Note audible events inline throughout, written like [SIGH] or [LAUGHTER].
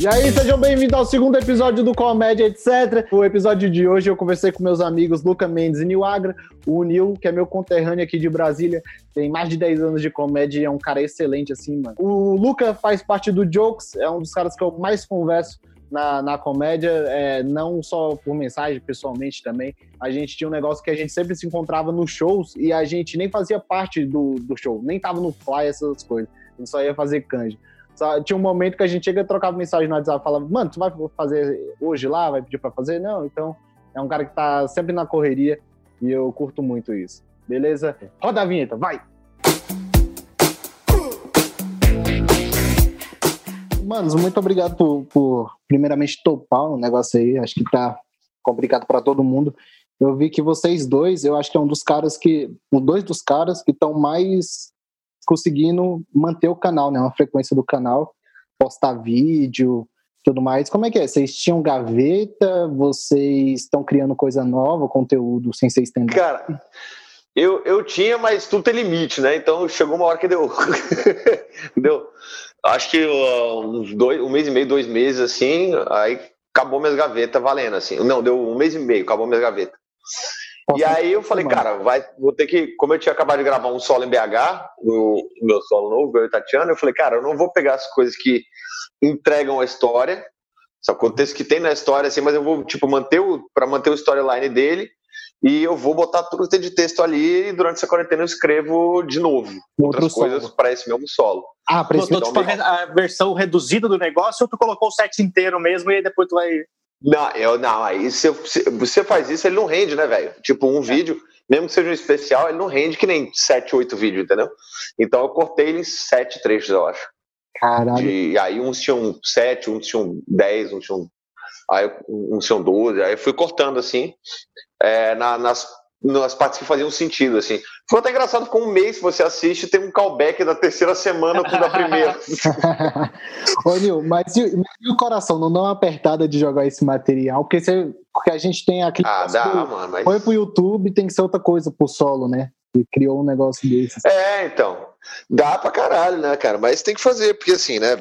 E aí, sejam bem-vindos ao segundo episódio do Comédia, etc. O episódio de hoje eu conversei com meus amigos Luca Mendes e Nil Agra. O Nil, que é meu conterrâneo aqui de Brasília, tem mais de 10 anos de comédia e é um cara excelente, assim, mano. O Luca faz parte do Jokes, é um dos caras que eu mais converso na, na comédia, é, não só por mensagem, pessoalmente também. A gente tinha um negócio que a gente sempre se encontrava nos shows e a gente nem fazia parte do, do show, nem tava no fly, essas coisas. A gente só ia fazer canja. Tinha um momento que a gente chega e trocava mensagem no WhatsApp, falava, mano, tu vai fazer hoje lá, vai pedir pra fazer? Não, então é um cara que tá sempre na correria e eu curto muito isso. Beleza? Roda a vinheta, vai! Manos, muito obrigado por, por primeiramente topar o um negócio aí. Acho que tá complicado para todo mundo. Eu vi que vocês dois, eu acho que é um dos caras que, um dois dos caras que estão mais conseguindo manter o canal, né? Uma frequência do canal, postar vídeo, tudo mais. Como é que é? Vocês tinham gaveta? Vocês estão criando coisa nova, conteúdo sem ser stand Cara, eu, eu tinha, mas tudo tem limite, né? Então chegou uma hora que deu. [LAUGHS] deu. Acho que uh, uns dois, um mês e meio, dois meses, assim, aí acabou minhas gavetas valendo, assim. Não, deu um mês e meio, acabou minhas gavetas. E aí eu falei, cara, vai, vou ter que. Como eu tinha acabado de gravar um solo em BH, no meu solo novo, eu e Tatiana, eu falei, cara, eu não vou pegar as coisas que entregam a história, só contexto que tem na história, assim, mas eu vou, tipo, manter o. para manter o storyline dele, e eu vou botar tudo que tem de texto ali e durante essa quarentena eu escrevo de novo Outro outras solo. coisas para esse mesmo solo. Ah, para esse mesmo a versão reduzida do negócio ou tu colocou o set inteiro mesmo e aí depois tu vai não, eu não. Aí se, você faz isso, ele não rende, né, velho? Tipo, um é. vídeo, mesmo que seja um especial, ele não rende que nem 7, 8 vídeos, entendeu? Então eu cortei ele em 7 trechos, eu acho. Caralho. De, aí uns tinham 7, uns tinham 10, uns tinham. Aí uns tinham 12. Aí eu fui cortando assim, é, na, nas nas partes que faziam sentido, assim. Foi até engraçado com um mês você assiste tem um callback da terceira semana com da primeira. [LAUGHS] Ô, Nil, mas e, e, o coração não dá uma apertada de jogar esse material? Porque, você, porque a gente tem aquele... Ah, dá, mano. Mas... Foi pro YouTube, tem que ser outra coisa pro solo, né? E criou um negócio desse. É, então. Dá pra caralho, né, cara? Mas tem que fazer, porque assim, né?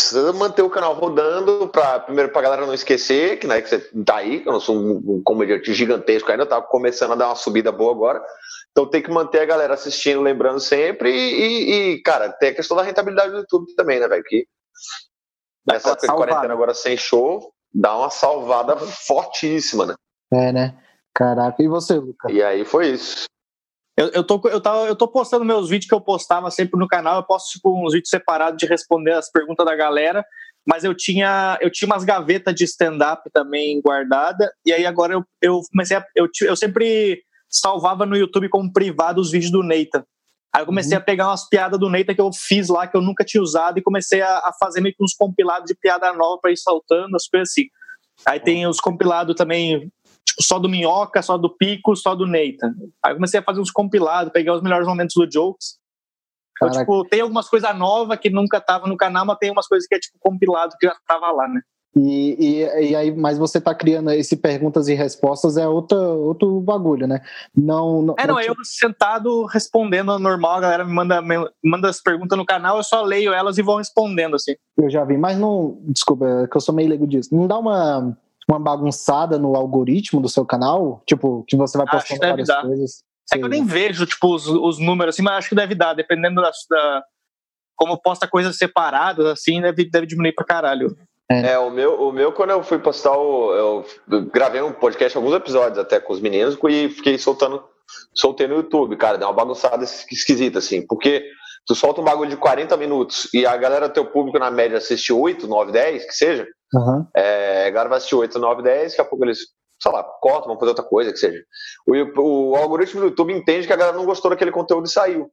Precisa manter o canal rodando para primeiro para galera não esquecer que, né, que você tá aí, que eu não sou um, um comediante gigantesco ainda, tá começando a dar uma subida boa agora. Então tem que manter a galera assistindo, lembrando sempre e, e cara, tem a questão da rentabilidade do YouTube também, né, velho? Que nessa época de quarentena agora sem show, dá uma salvada fortíssima, né? É, né? Caraca, e você, Lucas? E aí foi isso. Eu, eu, tô, eu, tava, eu tô postando meus vídeos que eu postava sempre no canal, eu posto tipo, uns vídeos separados de responder as perguntas da galera, mas eu tinha, eu tinha umas gavetas de stand-up também guardada, e aí agora eu, eu comecei a. Eu, eu sempre salvava no YouTube como privado os vídeos do Neita. Aí eu comecei uhum. a pegar umas piadas do Neita que eu fiz lá, que eu nunca tinha usado, e comecei a, a fazer meio que uns compilados de piada nova para ir saltando, as coisas assim. Aí tem os compilados também só do Minhoca, só do Pico, só do Neita. Aí comecei a fazer uns compilados, pegar os melhores momentos do Jokes. Então, tipo, tem algumas coisas novas que nunca tava no canal, mas tem umas coisas que é tipo compilado que já tava lá, né? E, e, e, aí, mas você tá criando esse perguntas e respostas é outra, outro bagulho, né? Não, não é, não, não eu sentado respondendo normal, a galera me manda, me manda as perguntas no canal, eu só leio elas e vou respondendo, assim. Eu já vi, mas não, desculpa, é que eu sou meio leigo disso. Não dá uma uma bagunçada no algoritmo do seu canal? Tipo, que você vai postando várias dar. coisas? É que eu nem vejo, tipo, os, os números assim, mas acho que deve dar, dependendo da, da como posta coisas separadas, assim, deve, deve diminuir pra caralho. É. é, o, meu, o meu, quando eu fui postar o. Eu gravei um podcast, alguns episódios até com os meninos, e fiquei soltando, soltei no YouTube, cara, deu uma bagunçada esquisita, assim, porque tu solta um bagulho de 40 minutos e a galera, teu público, na média, assiste 8, 9, 10, que seja, Uhum. É, a galera vai assistir 8, 9, 10, daqui a pouco eles, sei lá, cortam, vão fazer outra coisa, que seja. O, o algoritmo do YouTube entende que a galera não gostou daquele conteúdo e saiu.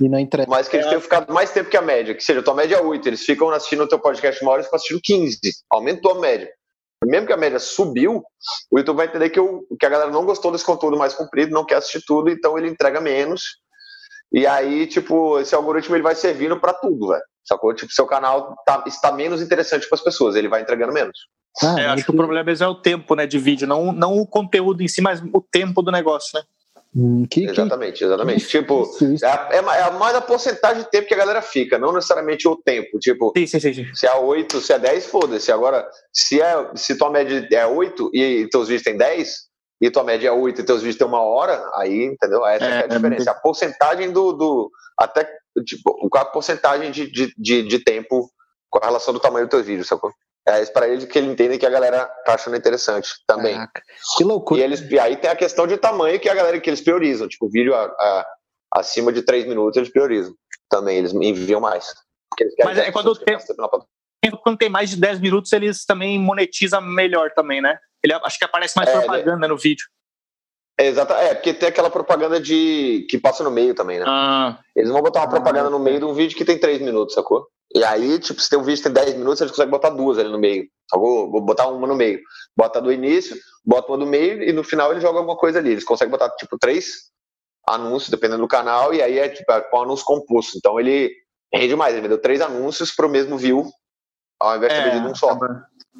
E não entrega. Mas que eles tenham ficado mais tempo que a média, que seja, tua média é 8, eles ficam assistindo o teu podcast uma hora e ficam assistindo 15. Aumentou a média. Mesmo que a média subiu, o YouTube vai entender que, o, que a galera não gostou desse conteúdo mais comprido, não quer assistir tudo, então ele entrega menos. E aí, tipo, esse algoritmo ele vai servindo para tudo, velho. Sacou? Tipo, seu canal tá, está menos interessante para as pessoas, ele vai entregando menos. Ah, é, acho que o problema é o tempo né, de vídeo, não, não o conteúdo em si, mas o tempo do negócio, né? Hum, que, exatamente, exatamente. Que... Tipo, é, é, é, mais a porcentagem de tempo que a galera fica, não necessariamente o tempo. Tipo, sim, sim, sim. se é 8, se é 10, foda-se. Agora, se, é, se tua média é 8 e teus vídeos têm 10, e tua média é 8 e teus vídeos têm uma hora, aí, entendeu? Essa é, é a é diferença. A porcentagem do, do. Até, tipo, a porcentagem de, de, de, de tempo com a relação do tamanho do teu vídeo, sacou? É isso para eles que ele entende que a galera tá achando interessante também. Caraca, que loucura. E eles, aí tem a questão de tamanho que a galera que eles priorizam. Tipo, vídeo a, a, acima de 3 minutos eles priorizam. Também, eles enviam mais. Mas é quando quando tem mais de 10 minutos, eles também monetizam melhor também, né? Ele, acho que aparece mais é, propaganda no vídeo. É, exato, é, porque tem aquela propaganda de que passa no meio também, né? Ah. Eles vão botar uma propaganda no meio de um vídeo que tem 3 minutos, sacou? E aí, tipo, se tem um vídeo que tem 10 minutos, eles conseguem botar duas ali no meio. Só vou, botar uma no meio. Bota do início, bota uma do meio e no final ele joga alguma coisa ali. Eles conseguem botar, tipo, três anúncios, dependendo do canal, e aí é tipo é com anúncio composto. Então ele rende mais, ele vendeu três anúncios pro mesmo view, ao invés de é, vendido um só.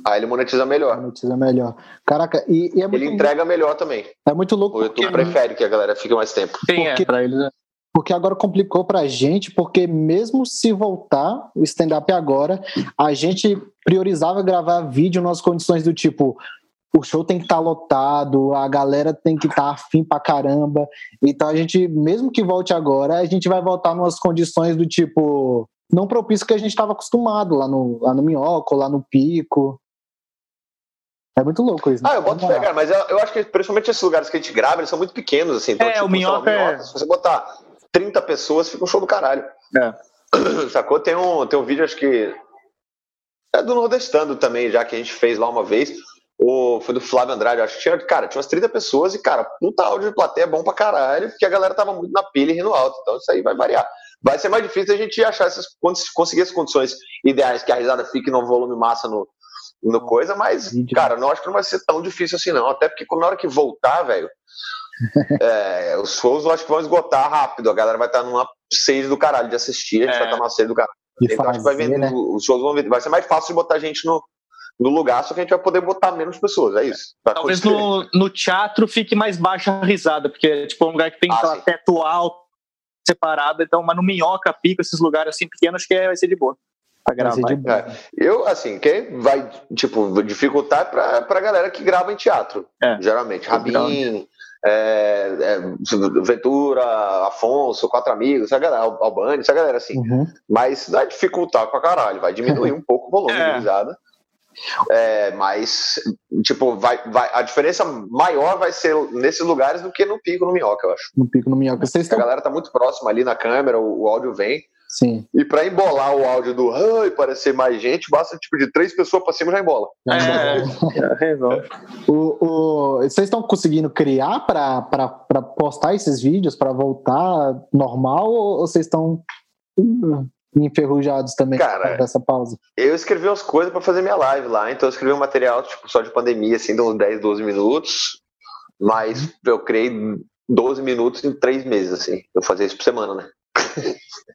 Aí ele monetiza melhor. Monetiza melhor. Caraca, e, e é muito Ele entrega melhor também. É muito louco. O YouTube porque... prefere que a galera fique mais tempo. Sim, é, porque... é, pra eles é. Porque agora complicou pra gente, porque mesmo se voltar o stand-up agora, a gente priorizava gravar vídeo nas condições do tipo, o show tem que estar tá lotado, a galera tem que estar tá afim pra caramba. Então a gente, mesmo que volte agora, a gente vai voltar nas condições do tipo, não propício que a gente estava acostumado lá no, lá no Minhoco, lá no Pico. É muito louco isso. Né? Ah, eu boto pegar, mas eu, eu, acho que principalmente esses lugares que a gente grava, eles são muito pequenos, assim. Então, é, tipo, o Minhoca, é... Se você botar 30 pessoas, fica um show do caralho. É. [CLEARS THROAT] Sacou? Tem um, tem um vídeo, acho que. É do Nordestando também, já que a gente fez lá uma vez. O, foi do Flávio Andrade, acho que tinha, cara, tinha umas 30 pessoas e, cara, puta áudio de plateia é bom pra caralho, porque a galera tava muito na pilha e rindo alto. Então isso aí vai variar. Vai ser mais difícil a gente achar essas, conseguir as condições ideais, que a risada fique no volume massa no, no coisa, mas, cara, não acho que não vai ser tão difícil assim, não. Até porque na hora que voltar, velho, [LAUGHS] é, os shows eu acho que vão esgotar rápido. A galera vai estar numa sede do caralho de assistir, a gente é. vai estar numa sede do caralho. De então fazer, acho que vai vender, né? os shows vão vender. Vai ser mais fácil de botar gente no, no lugar, só que a gente vai poder botar menos pessoas, é isso. Talvez no, no teatro fique mais baixa a risada, porque tipo, é um lugar que tem ah, teto alto, separado, então, mas no minhoca, pico, esses lugares assim pequenos, acho que vai ser de boa. Pra gravar. De é. Eu, assim, quem vai, tipo, dificultar pra, pra galera que grava em teatro, é. geralmente. Rabin, é, é, Ventura, Afonso, quatro amigos, essa galera, Albani, essa galera assim. Uhum. Mas vai dificultar pra caralho, vai diminuir [LAUGHS] um pouco o volume é. de risada. É, mas, tipo, vai, vai, a diferença maior vai ser nesses lugares do que no pico no minhoca, eu acho. No pico no minhoca. Vocês estão... A galera tá muito próxima ali na câmera, o, o áudio vem. Sim. E para embolar o áudio do e parecer mais gente, basta tipo de três pessoas para cima já embola. É, é, [LAUGHS] o, o, vocês estão conseguindo criar para postar esses vídeos para voltar normal ou vocês estão enferrujados também Cara, dessa pausa? Eu escrevi umas coisas para fazer minha live lá, então eu escrevi um material tipo, só de pandemia, assim, de uns 10, 12 minutos, mas eu criei 12 minutos em 3 meses, assim. Eu fazia isso por semana, né?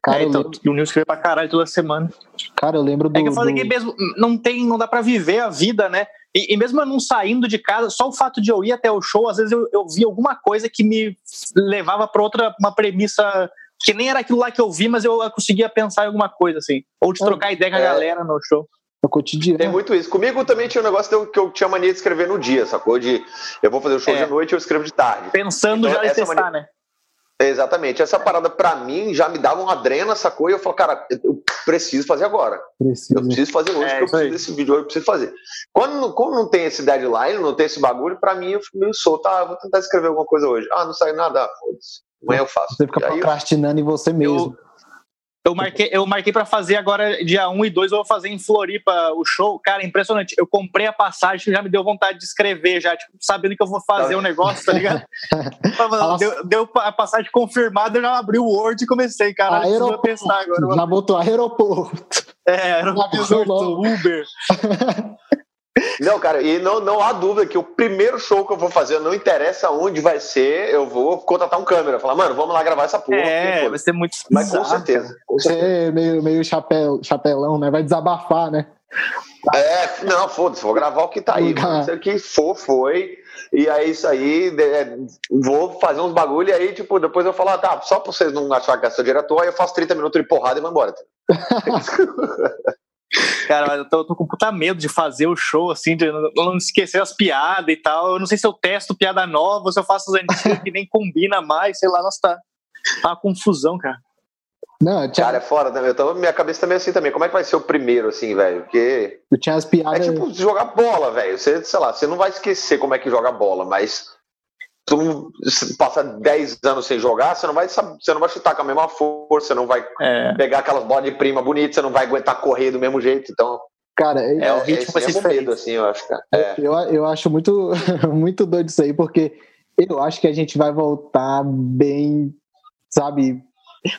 Cara, é, então, lembro... o Nil escreve pra caralho toda semana. Cara, eu lembro do. É que eu falei do... que mesmo não tem, não dá pra viver a vida, né? E, e, mesmo eu não saindo de casa, só o fato de eu ir até o show, às vezes eu, eu vi alguma coisa que me levava pra outra, uma premissa que nem era aquilo lá que eu vi, mas eu conseguia pensar em alguma coisa, assim. Ou de trocar ideia com a é... galera no show. No cotidiano. Tem muito isso. Comigo também tinha um negócio que eu tinha mania de escrever no dia, sacou? De eu vou fazer o show é. de noite e eu escrevo de tarde. Pensando então, já em testar, mania... né? Exatamente. Essa parada para mim já me dava uma drena, sacou? E eu falo, cara, eu preciso fazer agora. Preciso. Eu preciso fazer hoje, é, porque eu preciso desse vídeo hoje, eu preciso fazer. Quando, quando não tem esse deadline, não tem esse bagulho, para mim eu fico meio solto. Ah, vou tentar escrever alguma coisa hoje. Ah, não sai nada, ah, foda-se. Amanhã eu faço. Você fica procrastinando em você mesmo. Eu, eu marquei, eu marquei para fazer agora dia 1 e 2, eu vou fazer em Floripa o show. Cara, impressionante. Eu comprei a passagem, já me deu vontade de escrever, já, tipo, sabendo que eu vou fazer o tá um negócio, tá ligado? [LAUGHS] deu, deu, a passagem confirmada, eu já abri o Word e comecei, cara. Aeroporto. Pensar agora. Já botou aeroporto. É, aeroporto, Uber. [LAUGHS] Não, cara, e não, não há dúvida que o primeiro show que eu vou fazer, não interessa onde vai ser, eu vou contratar um câmera. Falar, mano, vamos lá gravar essa porra. É, vai ser muito Mas com certeza. Com certeza. É meio, meio chapéu, chapelão, né? Vai desabafar, né? É, não, foda-se, vou gravar o que tá aí. O que for, foi. E aí, isso aí, é, vou fazer uns bagulho e aí, tipo, depois eu falo, ah, tá, só pra vocês não acharem que é seu diretor, aí eu faço 30 minutos de porrada e vou embora. [LAUGHS] Cara, mas eu tô, tô, com puta medo de fazer o show, assim, de não, não esquecer as piadas e tal. Eu não sei se eu testo piada nova, se eu faço as antigas que nem combina mais, sei lá, nossa, tá, tá uma confusão, cara. Não, tinha... Cara, é fora também. Eu tava, minha cabeça também é assim também. Como é que vai ser o primeiro, assim, velho? Porque. Eu tinha as piadas. É tipo jogar bola, velho. Você, sei lá, você não vai esquecer como é que joga bola, mas. Tu passa 10 anos sem jogar, você não vai você não vai chutar com a mesma força, você não vai é. pegar aquelas bolas de prima bonitas, você não vai aguentar correr do mesmo jeito. Então. Cara, é, é o ritmo vai ser medo, assim, eu acho, cara. É. Eu, eu acho muito, [LAUGHS] muito doido isso aí, porque eu acho que a gente vai voltar bem, sabe,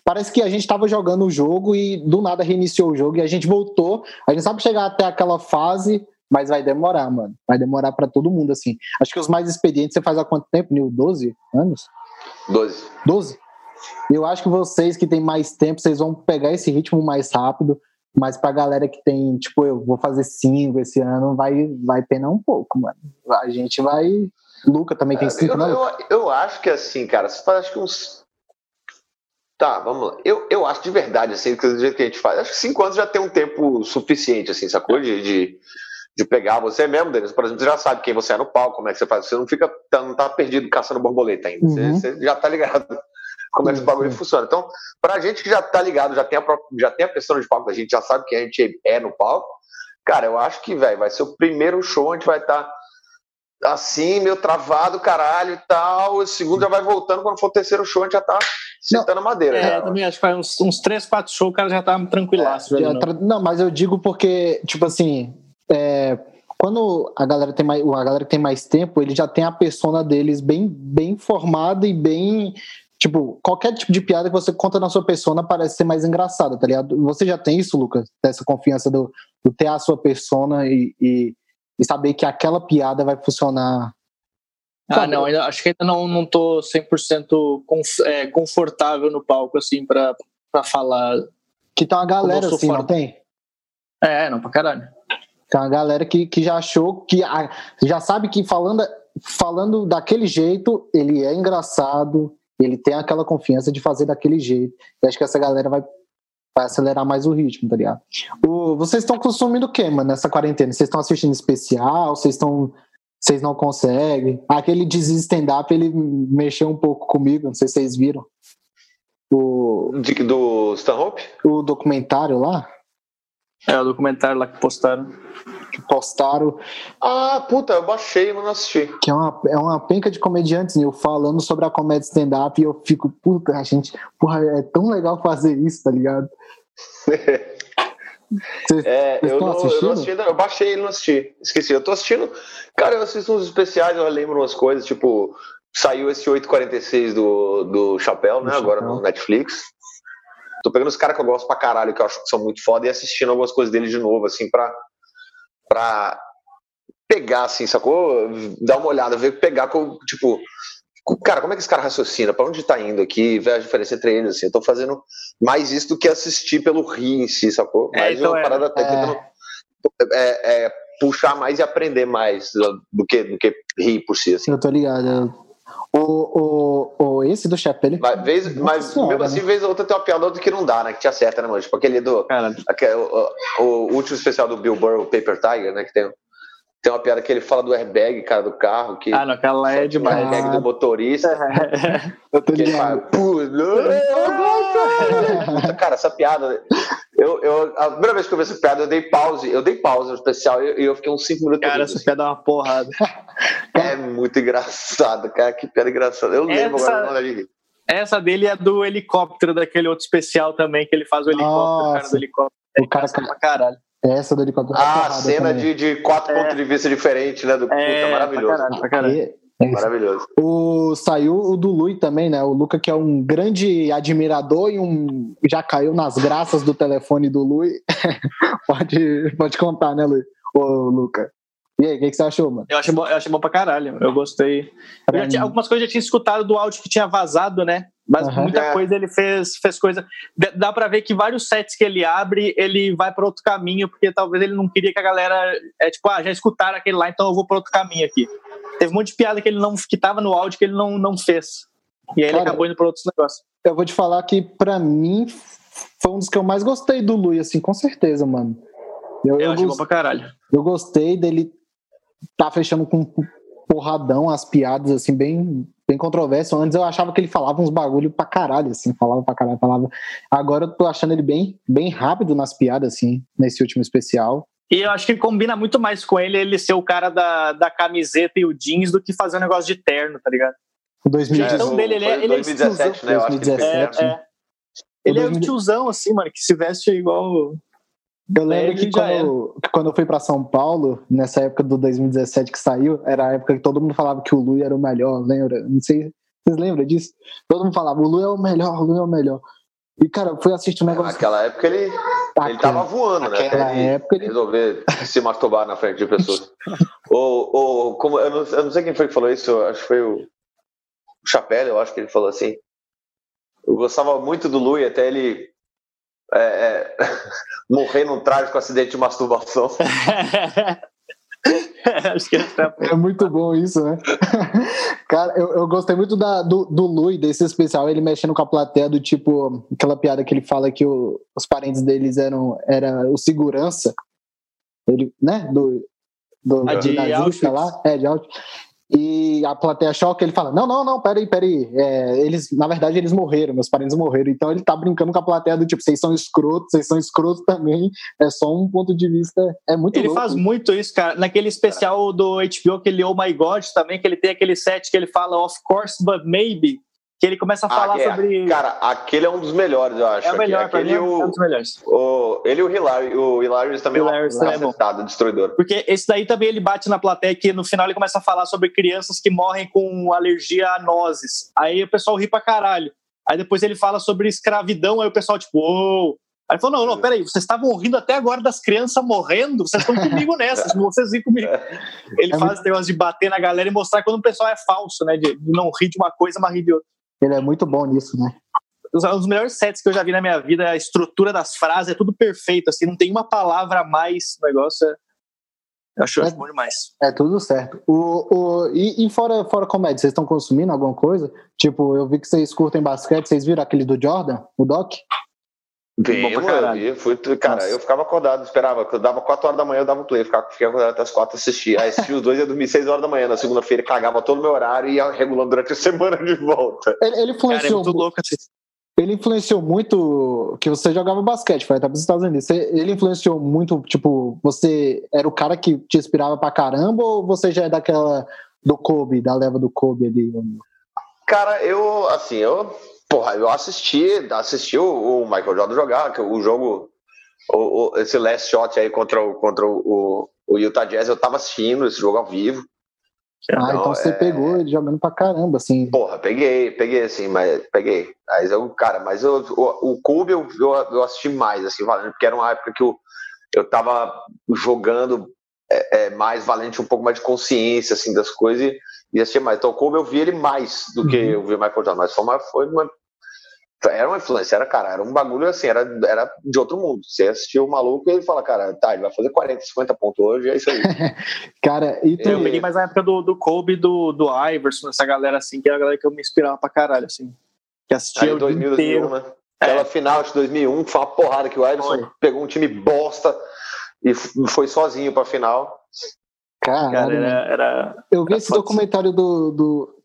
Parece que a gente estava jogando o jogo e do nada reiniciou o jogo e a gente voltou. A gente sabe chegar até aquela fase, mas vai demorar, mano. Vai demorar para todo mundo, assim. Acho que os mais expedientes você faz há quanto tempo, Nil? 12 anos? 12. 12? Eu acho que vocês que têm mais tempo, vocês vão pegar esse ritmo mais rápido. Mas pra galera que tem, tipo, eu vou fazer cinco esse ano, vai, vai penar um pouco, mano. A gente vai. Luca também tem cinco, eu, não? Eu, eu acho que assim, cara, você faz acho que uns Tá, vamos lá. Eu, eu acho de verdade, assim, do jeito que a gente faz, acho que cinco anos já tem um tempo suficiente, assim, sacou? De, de, de pegar você mesmo, Denis. Por exemplo, você já sabe quem você é no palco, como é que você faz. Você não fica, não tá perdido caçando borboleta ainda. Uhum. Você, você, já tá ligado [LAUGHS] como é que esse bagulho uhum. funciona. Então, pra gente que já tá ligado, já tem a, já tem a persona de palco, a gente já sabe que a gente é no palco, cara, eu acho que, velho, vai ser o primeiro show onde vai estar. Tá assim, meio travado, caralho e tal. O segundo já vai voltando, quando for o terceiro show, a gente já tá sentando madeira. É, também acho que faz uns, uns três, quatro shows, o cara já tá tranquilaço. É, não. não, mas eu digo porque, tipo assim, é, quando a galera tem mais, a galera que tem mais tempo, ele já tem a persona deles bem, bem formada e bem. Tipo, qualquer tipo de piada que você conta na sua persona parece ser mais engraçada, tá ligado? Você já tem isso, Lucas? Dessa confiança do, do ter a sua persona e, e e saber que aquela piada vai funcionar. Ah, não, ainda, acho que ainda não, não tô 100% conf, é, confortável no palco, assim, pra, pra falar. Que tem uma galera assim, não tem? É, não, pra caralho. Tem uma galera que, que já achou que. Já sabe que falando, falando daquele jeito, ele é engraçado, ele tem aquela confiança de fazer daquele jeito. E acho que essa galera vai vai acelerar mais o ritmo, tá ligado? O, vocês estão consumindo o que, mano, nessa quarentena? Vocês estão assistindo especial? Vocês estão. Vocês não conseguem? Aquele de stand-up, ele mexeu um pouco comigo, não sei se vocês viram. O, do Stanhope? O documentário lá? É, o documentário lá que postaram. Que postaram. Ah, puta, eu baixei, mas não assisti. Que é uma, é uma penca de comediantes, eu falando sobre a comédia stand-up e eu fico, puta, a gente, porra, é tão legal fazer isso, tá ligado? [LAUGHS] Cês, é, eu, não, eu não assisti, eu baixei e não assisti. Esqueci. Eu tô assistindo. Cara, eu assisto uns especiais, eu lembro umas coisas, tipo, saiu esse 846 do, do Chapéu, né? Agora no Netflix. Tô pegando os caras que eu gosto pra caralho, que eu acho que são muito foda, e assistindo algumas coisas dele de novo, assim, pra, pra pegar, assim, sacou? Dar uma olhada, ver, pegar, tipo, cara, como é que esse cara raciocina? Pra onde tá indo aqui? Ver a diferença entre eles, assim. Eu tô fazendo mais isso do que assistir pelo rir em si, sacou? É, mais então uma é, parada até é... é, é, puxar mais e aprender mais do que, do que rir por si, assim. Eu tô ligado, o, o, o, esse do Chapelle. Mas, vez, mas senhora, mesmo assim, né? vez ou outra tem uma piada outra que não dá, né? Que te acerta, né, mano? Tipo aquele do. Aquele, o, o, último especial do Bill Burr, o Paper Tiger, né? Que tem, tem uma piada que ele fala do airbag, cara, do carro. Que, ah, não, aquela lá é demais. O airbag do motorista. eu tô ligado. cara, essa piada. Eu, eu, a primeira vez que eu vi essa piada, eu dei pause. Eu dei pause no especial e eu, eu, fiquei uns 5 minutos. Cara, essa piada é uma porrada. [LAUGHS] é muito engraçado, cara. Que piada engraçada. Eu lembro essa... agora de Essa dele é do helicóptero, daquele outro especial também, que ele faz o helicóptero, Nossa. cara do helicóptero. O cara pra caralho. Essa do helicóptero. Ah, a cena de, de quatro é. pontos de vista diferentes, né? Do é, puta, maravilhoso. Pra caralho, pra caralho. É Maravilhoso. O, saiu o do Lui também, né? O Luca, que é um grande admirador e um já caiu nas graças do telefone do Lui. [LAUGHS] pode, pode contar, né, Lui? Ô, Luca. E aí, o que, que, você achou, mano? Eu achei bom, eu achei bom pra caralho. Eu gostei. Eu tinha, algumas coisas eu já tinha escutado do áudio que tinha vazado, né? Mas uhum. muita coisa ele fez, fez coisa. Dá para ver que vários sets que ele abre, ele vai para outro caminho, porque talvez ele não queria que a galera. É tipo, ah, já escutaram aquele lá, então eu vou para outro caminho aqui. Teve um monte de piada que ele não que tava no áudio que ele não, não fez. E aí Cara, ele acabou indo para outros negócios. Eu vou te falar que, para mim, foi um dos que eu mais gostei do Lui, assim, com certeza, mano. Eu, eu, eu gost... pra caralho. Eu gostei dele tá fechando com porradão as piadas, assim, bem, bem controversas. Antes eu achava que ele falava uns bagulho pra caralho, assim, falava pra caralho, falava. Agora eu tô achando ele bem, bem rápido nas piadas, assim, nesse último especial. E eu acho que combina muito mais com ele ele ser o cara da, da camiseta e o jeans do que fazer um negócio de terno, tá ligado? 2017. Então dele, ele, é, ele 2017, é né? 2017. É, é. Ele é um tiozão, assim, mano, que se veste igual eu lembro que quando, que quando, eu fui para São Paulo, nessa época do 2017 que saiu, era a época que todo mundo falava que o Lu era o melhor, lembra? Não sei, vocês lembram disso? Todo mundo falava, o Lu é o melhor, o Lu é o melhor. E, cara, eu fui assistir um negócio. Naquela época ele, Aquela, ele tava voando, né? Naquela ele época ele. Resolver se masturbar na frente de pessoas. [LAUGHS] ou, ou como, eu não, eu, não, sei quem foi que falou isso, acho que foi o, o Chapéu, eu acho que ele falou assim. Eu gostava muito do Lu e até ele é, é, [LAUGHS] morrer num trágico acidente de masturbação. [LAUGHS] Acho que é, é muito bom isso, né? [LAUGHS] Cara, eu, eu gostei muito da, do, do Lui, desse especial, ele mexendo com a plateia do tipo, aquela piada que ele fala que o, os parentes deles eram era o segurança, ele, né? Do, do, ah, de nazista lá, é, de Auschwitz. E a plateia choca, ele fala: Não, não, não, peraí, peraí. É, eles, na verdade, eles morreram, meus parentes morreram. Então ele tá brincando com a plateia do tipo: Vocês são escrotos, vocês são escrotos também. É só um ponto de vista. É muito Ele louco. faz muito isso, cara. Naquele especial do HBO, aquele Oh My God também, que ele tem aquele set que ele fala Of course, but maybe que ele começa a ah, falar é, sobre. Cara, aquele é um dos melhores, eu acho. É o melhor, aquele mim, o, é um dos melhores. O, ele e o Hilary, o Hilarious também Hilarious é um acertado, destruidor. Porque esse daí também ele bate na plateia que no final ele começa a falar sobre crianças que morrem com alergia a nozes. Aí o pessoal ri pra caralho. Aí depois ele fala sobre escravidão, aí o pessoal, tipo, uou. Aí ele falou: não, não, peraí, vocês estavam rindo até agora das crianças morrendo, vocês estão comigo [LAUGHS] nessas, vocês riem comigo. [LAUGHS] Ele faz esse negócio de bater na galera e mostrar quando o pessoal é falso, né? De não rir de uma coisa, mas rir de outra. Ele é muito bom nisso, né? Um dos melhores sets que eu já vi na minha vida, a estrutura das frases é tudo perfeito, assim, não tem uma palavra a mais no negócio. É... Eu acho, é, bom demais. É tudo certo. O, o, e, e fora, fora comédia, vocês estão consumindo alguma coisa? Tipo, eu vi que vocês curtem basquete, vocês viram aquele do Jordan, o Doc? Bem, eu vi, fui, cara, Nossa. eu ficava acordado, esperava, eu dava 4 horas da manhã, eu dava play, ficava, ficava acordado até as 4 assistir. Aí assisti os dois e ia dormir 6 horas da manhã na segunda-feira, cagava todo o meu horário e ia regulando durante a [LAUGHS] semana de volta. Ele, ele influenciou. Cara, é louco assim. Ele influenciou muito que você jogava basquete, foi até para os Estados Unidos. Ele influenciou muito, tipo, você era o cara que te inspirava pra caramba ou você já é daquela do Kobe, da leva do Kobe ali? Cara, eu, assim, eu Porra, eu assisti, assisti o, o Michael Jordan jogar, o jogo, o, o, esse last shot aí contra o, contra o, o Utah Jazz, eu tava assistindo esse jogo ao vivo. Ah, então, então você é... pegou ele jogando pra caramba, assim. Porra, peguei, peguei, assim, mas peguei. Mas eu, cara, mas eu, o, o Cube eu, eu, eu, assisti mais, assim, valendo, porque era uma época que eu, eu tava jogando é, é, mais valente, um pouco mais de consciência, assim, das coisas e, e assistia mais. Então, como eu vi ele mais do que uhum. eu vi o Michael Jordan, mas foi uma, foi uma era uma influência, era, cara, era um bagulho assim, era, era de outro mundo. Você assistiu o maluco e ele fala, cara, tá, ele vai fazer 40, 50 pontos hoje, é isso aí. [LAUGHS] cara, e tu... Eu peguei mais a época do, do Kobe, do, do Iverson, essa galera assim, que era a galera que eu me inspirava pra caralho, assim. Que assistia aí, o 2000, inteiro. 2001, né? É. Aquela final de 2001, foi uma porrada que o Iverson foi. pegou um time bosta e foi sozinho pra final. Caralho, cara, era, era, Eu vi era esse documentário do, do,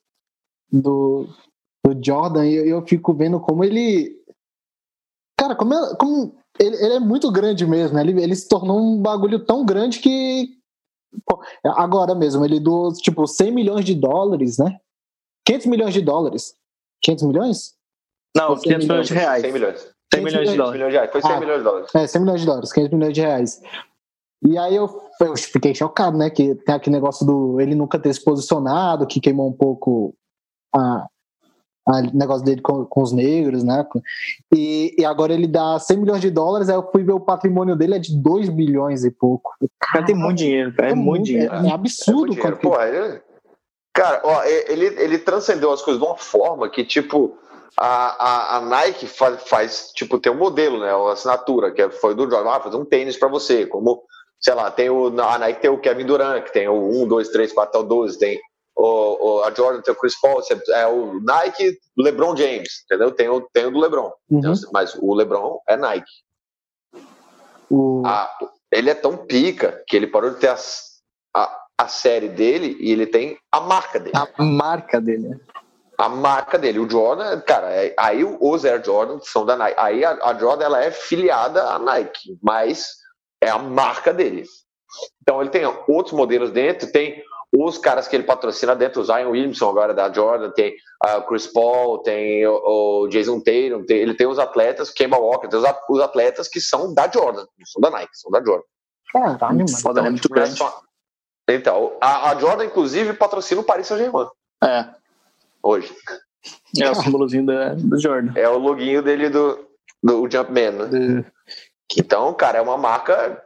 do do Jordan e eu fico vendo como ele. Cara, como, é, como ele, ele, é muito grande mesmo, né? Ele, ele se tornou um bagulho tão grande que. Pô, agora mesmo, ele doou, tipo, 100 milhões de dólares, né? 500 milhões de dólares. 500 milhões? Não, 500 milhões de reais. 100 milhões. 100 milhões de dólares. Foi 100 ah, milhões de dólares. É, 100 milhões de dólares, 500 milhões de reais. E aí eu, eu fiquei chocado, né? Que tem aquele negócio do ele nunca ter se posicionado, que queimou um pouco a, o negócio dele com, com, os negros, né? E, e, agora ele dá 100 milhões de dólares, aí eu fui ver o patrimônio dele é de 2 bilhões e pouco. Cara, tem muito dinheiro, cara, é, é muito dinheiro. É, é absurdo, é cara. ele, cara, ó, ele, ele transcendeu as coisas de uma forma que, tipo, a, a, a Nike faz, faz, tipo, tem um modelo, né? Uma assinatura, que foi do Jordan, ah, fazer um tênis para você, como, sei lá, tem o, a Nike tem o Kevin Durant, que tem o 1, 2, 3, 4 até o 12, tem o, o, a Jordan tem o Chris Paul, é o Nike LeBron James, entendeu? Tem o, tem o do LeBron, uhum. mas o LeBron é Nike. O... A, ele é tão pica que ele parou de ter as, a, a série dele e ele tem a marca dele. A marca dele. Né? A marca dele. O Jordan, cara, é, aí os Air Jordan são da Nike. Aí a, a Jordan ela é filiada à Nike, mas é a marca dele. Então ele tem outros modelos dentro, tem os caras que ele patrocina dentro, o Zion Williamson agora da Jordan, tem o uh, Chris Paul, tem o, o Jason Tatum, tem, ele tem os atletas, Kemba Walker, tem os, os, atletas que são da Jordan, não são da Nike, são da Jordan. Caralho, mano. Foda, é muito tipo, é grande. Só... Então, a, a, Jordan, inclusive, patrocina o Paris Saint-Germain. É. Hoje. É o símbolozinho da, do Jordan. É o loginho dele do, do Jumpman, né? Então, cara, é uma marca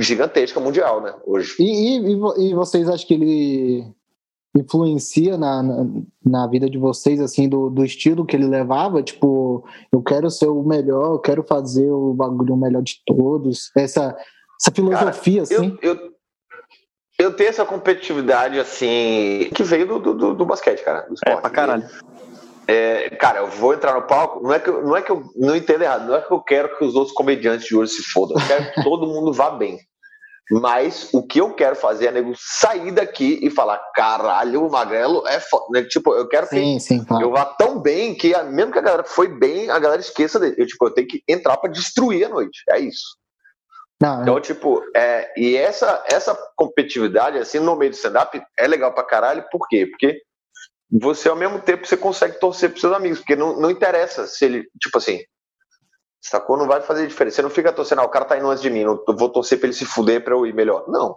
gigantesca mundial, né? Hoje. E, e, e vocês acham que ele influencia na, na, na, vida de vocês, assim, do, do estilo que ele levava? Tipo, eu quero ser o melhor, eu quero fazer o bagulho melhor de todos. Essa, essa filosofia, Cara, assim. Eu, eu, eu, tenho essa competitividade, assim, que veio do, do, do basquete, cara. Do esporte, é, pra caralho. É, cara, eu vou entrar no palco, não é, que eu, não é que eu não entendo errado, não é que eu quero que os outros comediantes de hoje se fodam, eu quero que todo mundo vá bem. Mas o que eu quero fazer é nego sair daqui e falar: caralho, o Magrelo é foda. Né? Tipo, eu quero sim, que sim, claro. eu vá tão bem que, mesmo que a galera foi bem, a galera esqueça dele. Eu, tipo, eu tenho que entrar para destruir a noite. É isso. Não, então, tipo, é, e essa, essa competitividade, assim, no meio do stand-up, é legal pra caralho, por quê? Porque você, ao mesmo tempo, você consegue torcer pros seus amigos, porque não, não interessa se ele, tipo assim, Sacou? Não vai fazer diferença. Você não fica torcendo, ah, o cara tá indo antes de mim, eu vou torcer pra ele se fuder pra eu ir melhor. Não.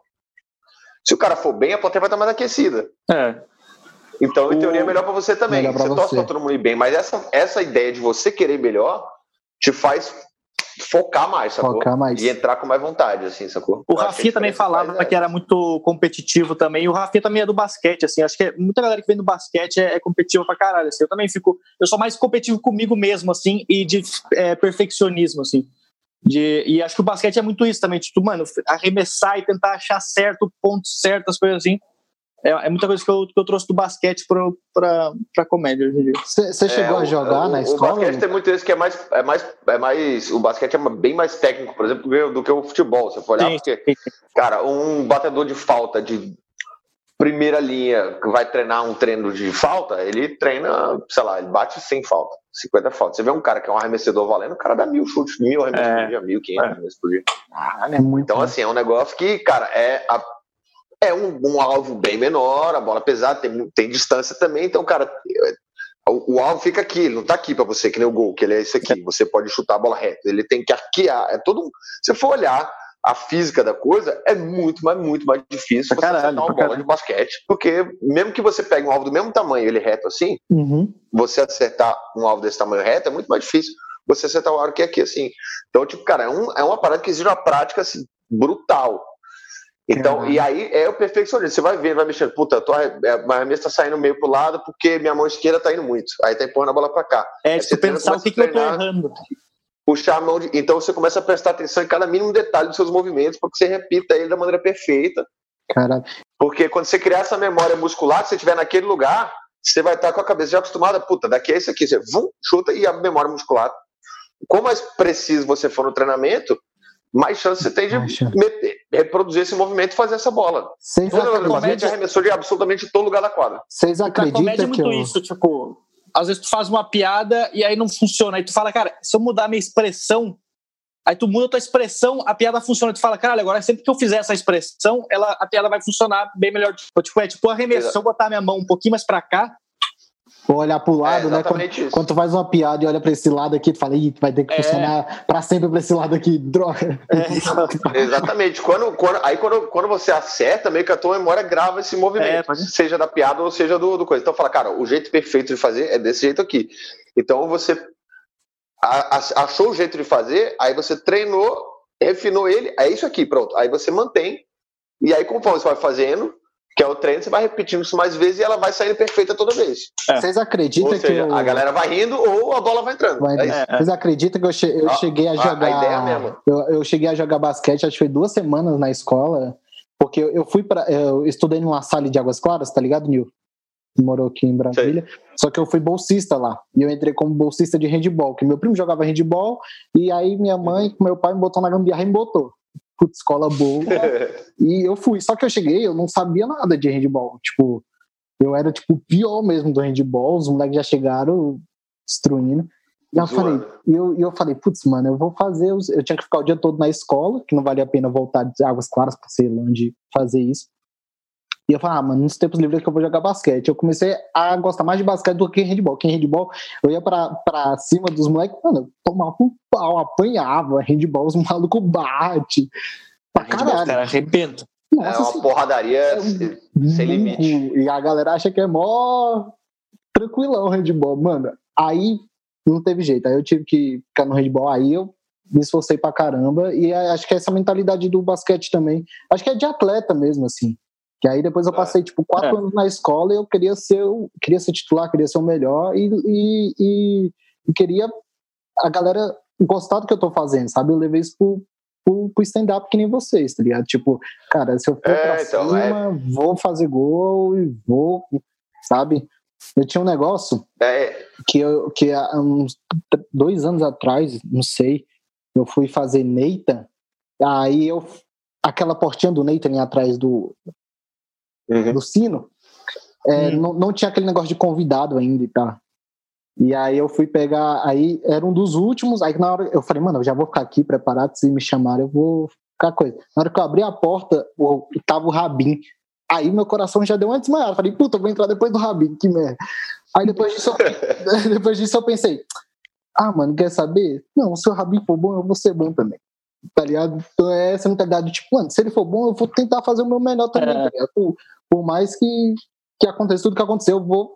Se o cara for bem, a plateia vai estar mais aquecida. É. Então, em teoria, é melhor pra você também. Pra você, você torce pra todo mundo ir bem, mas essa, essa ideia de você querer melhor te faz focar mais, sacou? Focar mais. E entrar com mais vontade, assim, sacou? O Rafinha também falava que era muito competitivo também, e o Rafinha também é do basquete, assim, acho que é, muita galera que vem do basquete é, é competitiva pra caralho, assim, eu também fico, eu sou mais competitivo comigo mesmo, assim, e de é, perfeccionismo, assim. De, e acho que o basquete é muito isso também, tipo, mano, arremessar e tentar achar certo, o ponto certo, as coisas assim é, é muita coisa que eu, que eu trouxe do basquete pra comédia hoje em dia. Você chegou é, a jogar o, na escola? O basquete tem muito isso que é mais, é mais, é mais. O basquete é bem mais técnico, por exemplo, do que o futebol. Você for olhar, sim, porque, sim. cara, um batedor de falta de primeira linha que vai treinar um treino de falta, ele treina, sei lá, ele bate sem falta, 50 faltas. Você vê um cara que é um arremessador valendo, o cara dá mil chutes, mil arremessos é, por dia, mil, quinhentos é. arremessos por dia. Ah, é muito então, assim, é um negócio que, cara, é a é um, um alvo bem menor, a bola pesada, tem, tem distância também, então, cara, o, o alvo fica aqui, ele não tá aqui para você, que nem o gol, que ele é isso aqui, você pode chutar a bola reta, ele tem que arquear, é todo Se for olhar a física da coisa, é muito, mas muito mais difícil você caralho, acertar uma bola caralho. de basquete, porque mesmo que você pegue um alvo do mesmo tamanho, ele reto assim, uhum. você acertar um alvo desse tamanho reto é muito mais difícil você acertar o aro que é aqui, assim. Então, tipo, cara, é, um, é uma parada que exige uma prática assim, brutal. Então, e aí é o perfeccionismo. Você vai ver, vai mexendo, puta, tua, a arremesso tá saindo meio pro lado porque minha mão esquerda tá indo muito. Aí tá empurrando a bola pra cá. É, você pensar o que, que eu tô errando. Puxar a mão de... Então você começa a prestar atenção em cada mínimo detalhe dos seus movimentos para que você repita ele da maneira perfeita. Caralho. Porque quando você criar essa memória muscular, se você estiver naquele lugar, você vai estar com a cabeça já acostumada, puta, daqui é isso aqui. Você vum, chuta e a memória muscular. Quanto mais preciso você for no treinamento, mais chance você tem de meter, reproduzir esse movimento e fazer essa bola. Vocês comédia... arremessou de absolutamente todo lugar da quadra. Vocês acreditam comédia é muito eu... isso, tipo, às vezes tu faz uma piada e aí não funciona, aí tu fala, cara, se eu mudar minha expressão, aí tu muda a tua expressão, a piada funciona, tu fala, cara, agora sempre que eu fizer essa expressão, ela, a piada vai funcionar bem melhor. Tipo, é tipo arremessou, eu botar minha mão um pouquinho mais para cá, olhar pro lado, é né? Quando, quando, tu faz uma piada e olha pra esse lado aqui, tu fala, Ih, vai ter que é. funcionar pra sempre pra esse lado aqui, droga. É, exatamente. Quando, quando, aí quando, quando você acerta, meio que a tua memória grava esse movimento, é, seja da piada ou seja do, do coisa. Então fala, cara, o jeito perfeito de fazer é desse jeito aqui. Então você achou o jeito de fazer, aí você treinou, refinou ele, é isso aqui, pronto. Aí você mantém, e aí conforme você vai fazendo, que é o treino, você vai repetindo isso mais vezes e ela vai sair perfeita toda vez. É. Vocês acreditam seja, que eu... a galera vai rindo ou a bola vai entrando. Vai... É Vocês acreditam que eu, che... eu cheguei a jogar. A, ideia é mesmo. Eu, eu, cheguei a jogar basquete, acho que foi duas semanas na escola, porque eu fui para, eu estudei numa sala de águas claras, tá ligado, Nil? Morou aqui em Brasília. Sei. Só que eu fui bolsista lá. E eu entrei como bolsista de handball, que meu primo jogava handball, e aí minha mãe, meu pai me botou na gambiarra e me botou putz, escola boa. [LAUGHS] e eu fui. Só que eu cheguei, eu não sabia nada de handball. Tipo, eu era tipo o pior mesmo do handball, os moleques já chegaram destruindo. E eu falei, e eu, eu falei, putz, mano, eu vou fazer. Os... Eu tinha que ficar o dia todo na escola, que não valia a pena voltar de Águas Claras pra Ceilândia fazer isso. E eu falei, ah, mano, nos tempos livres que eu vou jogar basquete. Eu comecei a gostar mais de basquete do que handball. Que handball, eu ia pra, pra cima dos moleques, mano, eu tomava um pau, apanhava. Handball, os malucos bate. Pra caralho. Cara, arrebenta. Nossa, é uma assim, porradaria é sem limite. E a galera acha que é mó tranquilão o handball. Mano, aí não teve jeito. Aí eu tive que ficar no handball. Aí eu me esforcei pra caramba. E acho que é essa mentalidade do basquete também. Acho que é de atleta mesmo, assim. Que aí depois eu é. passei, tipo, quatro é. anos na escola e eu queria ser, queria ser titular, queria ser o melhor e, e, e, e queria a galera gostar do que eu tô fazendo, sabe? Eu levei isso pro, pro, pro stand-up que nem vocês, tá ligado? Tipo, cara, se eu for é, pra então, é. cima, vou fazer gol e vou, sabe? Eu tinha um negócio é. que, eu, que há uns dois anos atrás, não sei, eu fui fazer Neita, aí eu aquela portinha do Nathan atrás do, uhum. do sino, é, uhum. não, não tinha aquele negócio de convidado ainda e tá. E aí eu fui pegar, aí era um dos últimos, aí na hora eu falei, mano, eu já vou ficar aqui preparado, se me chamarem eu vou ficar coisa. Na hora que eu abri a porta, tava o Rabin. Aí meu coração já deu uma desmaiada. Falei, puta, eu vou entrar depois do Rabin, que merda. Aí depois disso, eu, [LAUGHS] depois disso eu pensei, ah, mano, quer saber? Não, se o Rabin for bom, eu vou ser bom também tá ligado? Então é essa mentalidade de, tipo, mano, se ele for bom, eu vou tentar fazer o meu melhor também, é. tá por, por, mais que, que aconteça tudo que aconteceu, eu vou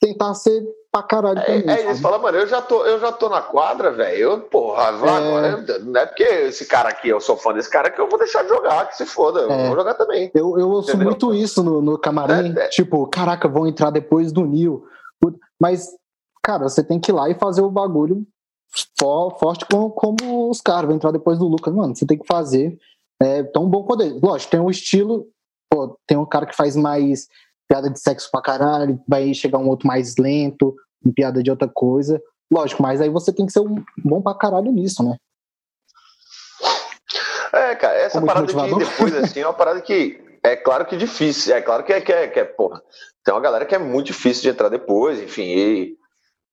tentar ser pra caralho também. É, é isso, fala, mano, eu já tô, eu já tô na quadra, velho. Eu, porra, é... agora não é porque esse cara aqui, eu sou fã desse cara que eu vou deixar de jogar, que se foda, eu é. vou jogar também. Eu, eu ouço Entendeu? muito isso no, no camarim, é, é. tipo, caraca, vão entrar depois do Nil. Mas, cara, você tem que ir lá e fazer o bagulho forte como, como os caras, vai entrar depois do Lucas. Mano, você tem que fazer é, tão bom quanto ele. Lógico, tem um estilo, pô, tem um cara que faz mais piada de sexo pra caralho, vai chegar um outro mais lento, um piada de outra coisa. Lógico, mas aí você tem que ser um bom pra caralho nisso, né? É, cara, essa Como parada de depois, assim, é uma parada que é claro que difícil, é claro que é, que é, que é porra, tem uma galera que é muito difícil de entrar depois, enfim, e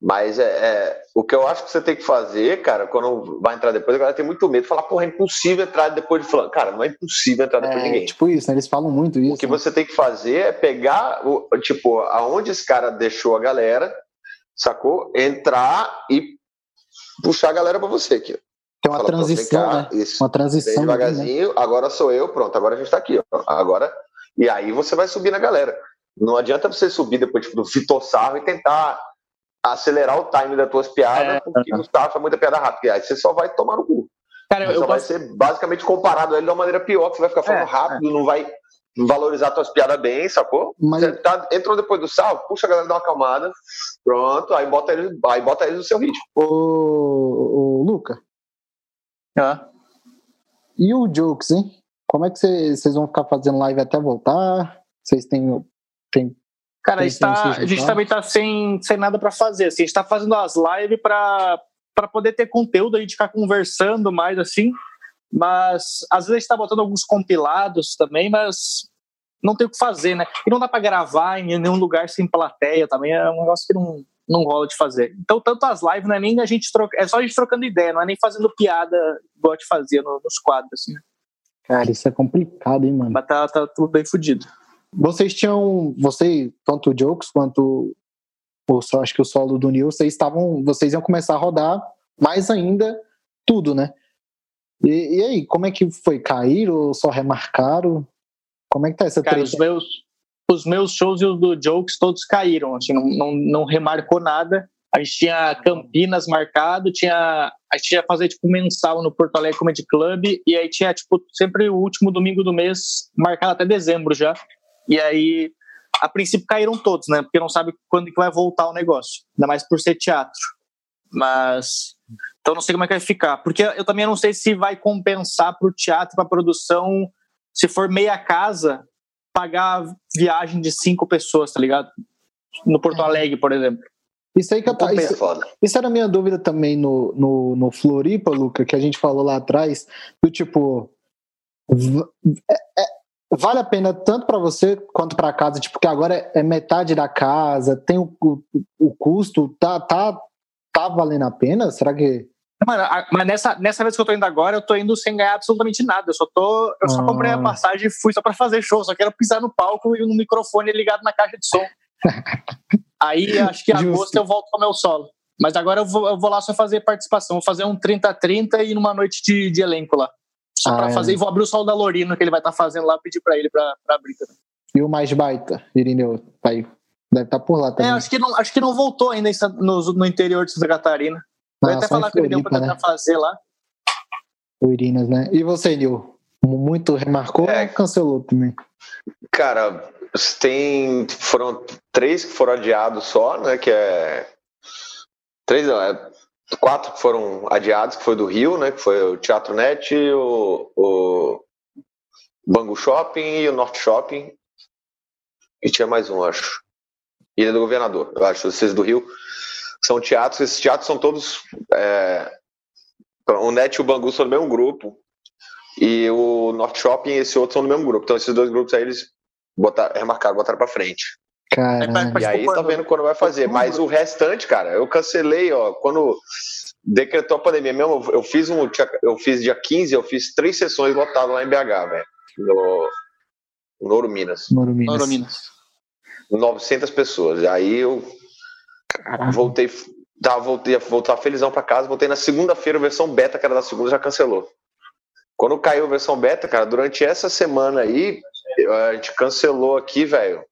mas é, é, o que eu acho que você tem que fazer, cara, quando vai entrar depois, a galera tem muito medo de falar, porra, é impossível entrar depois de fulano. Cara, não é impossível entrar depois de é, ninguém. Tipo isso, né? Eles falam muito isso. O que né? você tem que fazer é pegar, o, tipo, aonde esse cara deixou a galera, sacou? Entrar e puxar a galera pra você aqui. Tem uma Fala, transição, cá, né? Isso. Uma transição. devagarzinho, né? agora sou eu, pronto, agora a gente tá aqui, ó. Agora, e aí você vai subir na galera. Não adianta você subir depois tipo, do Vitor Sarro e tentar acelerar o time das tuas piadas, é, porque o Gustavo faz muita piada rápida. Aí você só vai tomar no cu. Cara, eu, só vai ser basicamente comparado a ele de uma maneira pior, que você vai ficar falando é, rápido, é. não vai valorizar tuas piadas bem, sacou? Mas... Você tá, entrou depois do sal, puxa a galera, dá uma acalmada, pronto, aí bota eles, aí bota eles no seu ritmo. Ô, ô Luca. Ah. E o Jokes, hein? Como é que vocês vão ficar fazendo live até voltar? Vocês têm, têm Cara, a gente, tá, a gente também tá sem, sem nada para fazer. Assim, a gente tá fazendo as lives para poder ter conteúdo, a gente ficar conversando mais assim. Mas às vezes a gente tá botando alguns compilados também, mas não tem o que fazer, né? E não dá para gravar em nenhum lugar sem plateia também, é um negócio que não, não rola de fazer. Então, tanto as lives não é nem a gente troca, é só a gente trocando ideia, não é nem fazendo piada igual a gente fazia no, nos quadros, assim. Né? Cara, isso é complicado, hein, mano? Mas tá, tá tudo bem fodido. Vocês tinham, você, tanto o Jokes quanto o, acho que o solo do Neil, vocês estavam, vocês iam começar a rodar mais ainda tudo, né? E, e aí, como é que foi? Caíram ou só remarcaram? Como é que tá essa Cara, os meus, os meus shows e os do Jokes todos caíram, assim, não, não, não remarcou nada. A gente tinha Campinas marcado, tinha, a gente ia fazer tipo mensal no Porto Alegre Comedy Club, e aí tinha tipo sempre o último domingo do mês, marcado até dezembro já. E aí, a princípio caíram todos, né? Porque não sabe quando que vai voltar o negócio. Ainda mais por ser teatro. Mas então não sei como é que vai ficar. Porque eu também não sei se vai compensar para o teatro, para a produção, se for meia casa, pagar viagem de cinco pessoas, tá ligado? No Porto é. Alegre, por exemplo. Isso aí que eu tava. Isso, isso, era a minha dúvida também no, no, no Floripa, Luca, que a gente falou lá atrás, do tipo. É, é, vale a pena tanto para você quanto para casa, tipo, que agora é metade da casa, tem o, o, o custo, tá, tá, tá valendo a pena? Será que. Mano, mas nessa, nessa vez que eu tô indo agora, eu tô indo sem ganhar absolutamente nada. Eu só tô. Eu só ah. comprei a passagem e fui só pra fazer show. Só quero pisar no palco e no microfone ligado na caixa de som. [LAUGHS] Aí acho que em agosto eu volto com o meu solo. Mas agora eu vou, eu vou lá só fazer participação. Vou fazer um 30-30 e numa noite de, de elenco lá. Só ah, pra é. fazer. E vou abrir o solo da Lorino que ele vai estar tá fazendo lá, pedir pra ele pra, pra abrir também. E o mais baita, Irineu, tá aí. Deve estar tá por lá também. É, acho que não, acho que não voltou ainda no, no interior de Santa Catarina. Vai ah, até falar com o Irineu pra tentar né? fazer lá. O Irinas, né? E você, Nil? Muito remarcou é, ou cancelou também? Cara, tem. Foram três que foram adiados só, né? Que é. Três, não, é quatro que foram adiados, que foi do Rio, né? Que foi o Teatro Net, o, o Bangu Shopping e o Norte Shopping. E tinha mais um, acho. Ilha do Governador, eu acho. Esses do Rio são teatros, esses teatros são todos. É, o Net e o Bangu são do mesmo grupo. E o Norte Shopping e esse outro são do mesmo grupo. Então, esses dois grupos aí, eles botar, remarcaram, botaram pra frente. Caramba. E aí tá vendo quando vai fazer. Mas o restante, cara, eu cancelei, ó, quando decretou a pandemia mesmo, eu fiz um. Eu fiz dia 15, eu fiz três sessões lotadas lá em BH, velho. No, no Ouro Minas. Ouro Minas. Ouro Minas. 900 pessoas. Aí eu Caramba. voltei. Tá, voltei, voltar felizão pra casa, voltei na segunda-feira, versão beta, que era da segunda, já cancelou. Quando caiu a versão beta, cara, durante essa semana aí, a gente cancelou aqui, velho,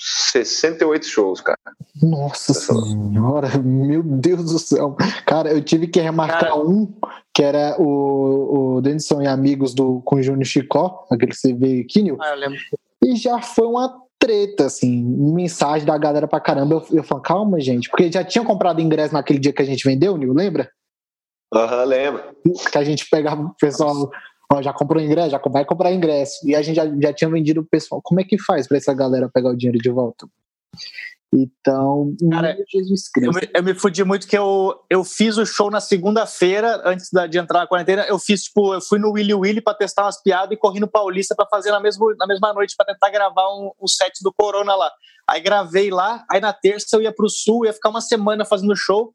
68 shows, cara. Nossa senhora, meu Deus do céu. Cara, eu tive que remarcar cara, um, que era o, o Denison e Amigos do, com o Júnior Chicó, aquele que você veio aqui, Nil. Ah, eu lembro. E já foi uma treta, assim, mensagem da galera pra caramba. Eu, eu falo, calma, gente, porque já tinham comprado ingresso naquele dia que a gente vendeu, Nil, lembra? Aham, uhum, lembro. Que a gente pegava o pessoal ó, já comprou ingresso, já vai comprar ingresso. E a gente já, já tinha vendido o pessoal. Como é que faz para essa galera pegar o dinheiro de volta? Então, Cara, Jesus Cristo. Eu me, eu me fudi muito que eu, eu fiz o show na segunda-feira, antes da, de entrar na quarentena. Eu fiz, tipo, eu fui no Willy Willy pra testar umas piadas e corri no Paulista pra fazer na, mesmo, na mesma noite pra tentar gravar um, um set do Corona lá. Aí gravei lá, aí na terça eu ia pro sul, ia ficar uma semana fazendo show.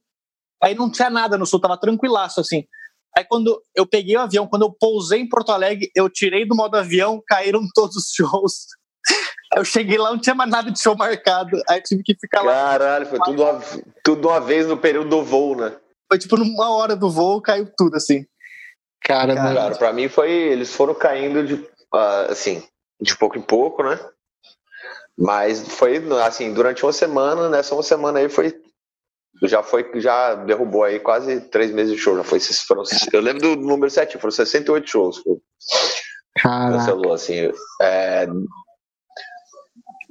Aí não tinha nada no sul, tava tranquilaço assim. Aí quando eu peguei o avião, quando eu pousei em Porto Alegre, eu tirei do modo avião, caíram [LAUGHS] todos os shows. Eu cheguei lá, não tinha mais nada de show marcado. Aí tive que ficar Caralho, lá. Caralho, foi tudo uma, tudo uma vez no período do voo, né? Foi tipo numa hora do voo, caiu tudo assim. Cara, Cara pra mim foi. Eles foram caindo de, uh, assim, de pouco em pouco, né? Mas foi assim, durante uma semana, nessa uma semana aí foi já foi, já derrubou aí quase três meses de show. Já foi, foram, eu lembro do número 7, foram 68 shows. Cancelou, assim. É,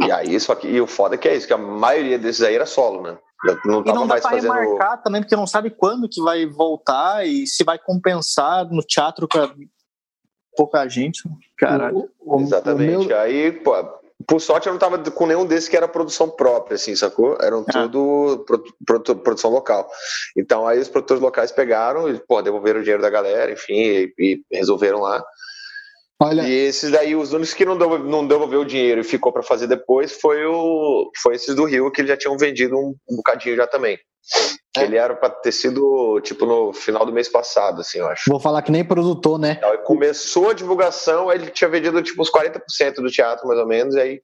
e aí, só que e o foda é que é isso, que a maioria desses aí era solo, né? Não e não dá pra fazendo... remarcar também, porque não sabe quando que vai voltar e se vai compensar no teatro com pouca gente. Caralho. Exatamente. O meu... Aí, pô, por sorte, eu não tava com nenhum desses que era produção própria, assim, sacou? Eram ah. tudo pro, produção local. Então, aí os produtores locais pegaram e, pô, devolveram o dinheiro da galera, enfim, e, e resolveram lá. Olha... E esses daí, os únicos que não, devolveu, não devolveu o dinheiro e ficou para fazer depois foi, o, foi esses do Rio, que eles já tinham vendido um, um bocadinho já também. É. Ele era para ter sido, tipo, no final do mês passado, assim, eu acho. Vou falar que nem produtor, né? Então, começou a divulgação, ele tinha vendido, tipo, uns 40% do teatro, mais ou menos, e aí,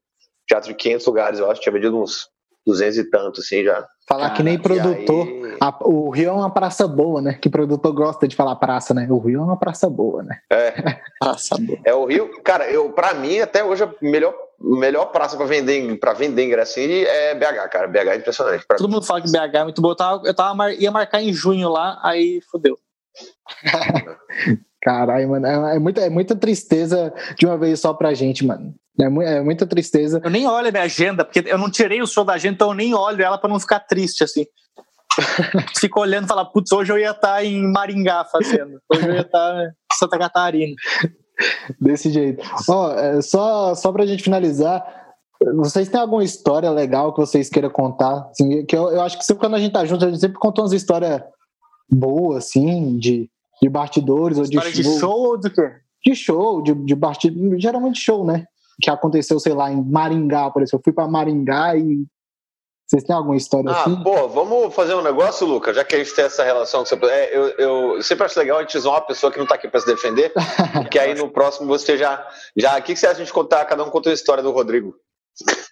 teatro de 500 lugares, eu acho, tinha vendido uns 200 e tanto, assim, já. Falar que nem produtor. Aí... A, o Rio é uma praça boa, né? Que produtor gosta de falar praça, né? O Rio é uma praça boa, né? É. [LAUGHS] praça boa. É o Rio, cara, eu, pra mim, até hoje, a melhor melhor praça para vender para vender ingresso assim, é BH, cara. BH é impressionante. Todo mundo fala que BH é muito bom. Eu, tava, eu tava, ia marcar em junho lá, aí fodeu. [LAUGHS] Caralho, mano, é, é, muita, é muita tristeza de uma vez só pra gente, mano. É, mu é muita tristeza. Eu nem olho a minha agenda, porque eu não tirei o show da agenda, então eu nem olho ela pra não ficar triste, assim. [LAUGHS] Fico olhando e falo, putz, hoje eu ia estar tá em Maringá fazendo. Hoje eu ia estar tá em Santa Catarina. [LAUGHS] Desse jeito. Oh, só, só pra gente finalizar, vocês têm alguma história legal que vocês queiram contar? Assim, que eu, eu acho que sempre quando a gente tá junto, a gente sempre conta umas histórias boas, assim, de, de bastidores ou de show. de show ou do quê? De show, de, de bastidores, geralmente show, né? Que aconteceu, sei lá, em Maringá, por exemplo. Eu fui para Maringá e vocês têm alguma história ah, assim? Pô, vamos fazer um negócio, Lucas, já que a gente tem essa relação. Que você... é, eu, eu sempre acho legal a gente usar uma pessoa que não está aqui para se defender, [LAUGHS] que aí no próximo você já. já o que, que você acha de a gente contar? Cada um conta a história do Rodrigo.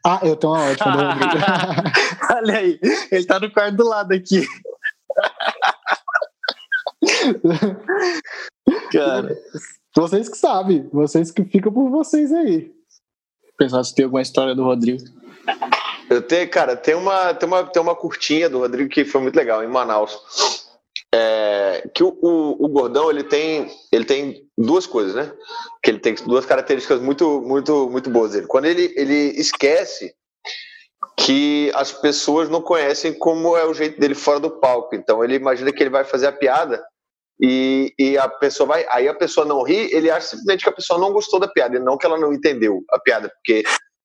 Ah, eu tenho uma ótima do Rodrigo. [LAUGHS] Olha aí, ele está no quarto do lado aqui. [LAUGHS] Cara, vocês que sabem, vocês que ficam por vocês aí. Pensar se tem alguma história do Rodrigo. Eu tenho, cara, tem uma, tem uma, tem uma curtinha do Rodrigo que foi muito legal, em Manaus. É, que o, o, o, Gordão ele tem, ele tem duas coisas, né? Que ele tem duas características muito, muito, muito boas dele. Quando ele, ele esquece que as pessoas não conhecem como é o jeito dele fora do palco. Então ele imagina que ele vai fazer a piada e, e a pessoa vai. Aí a pessoa não ri, ele acha simplesmente que a pessoa não gostou da piada, e não que ela não entendeu a piada, porque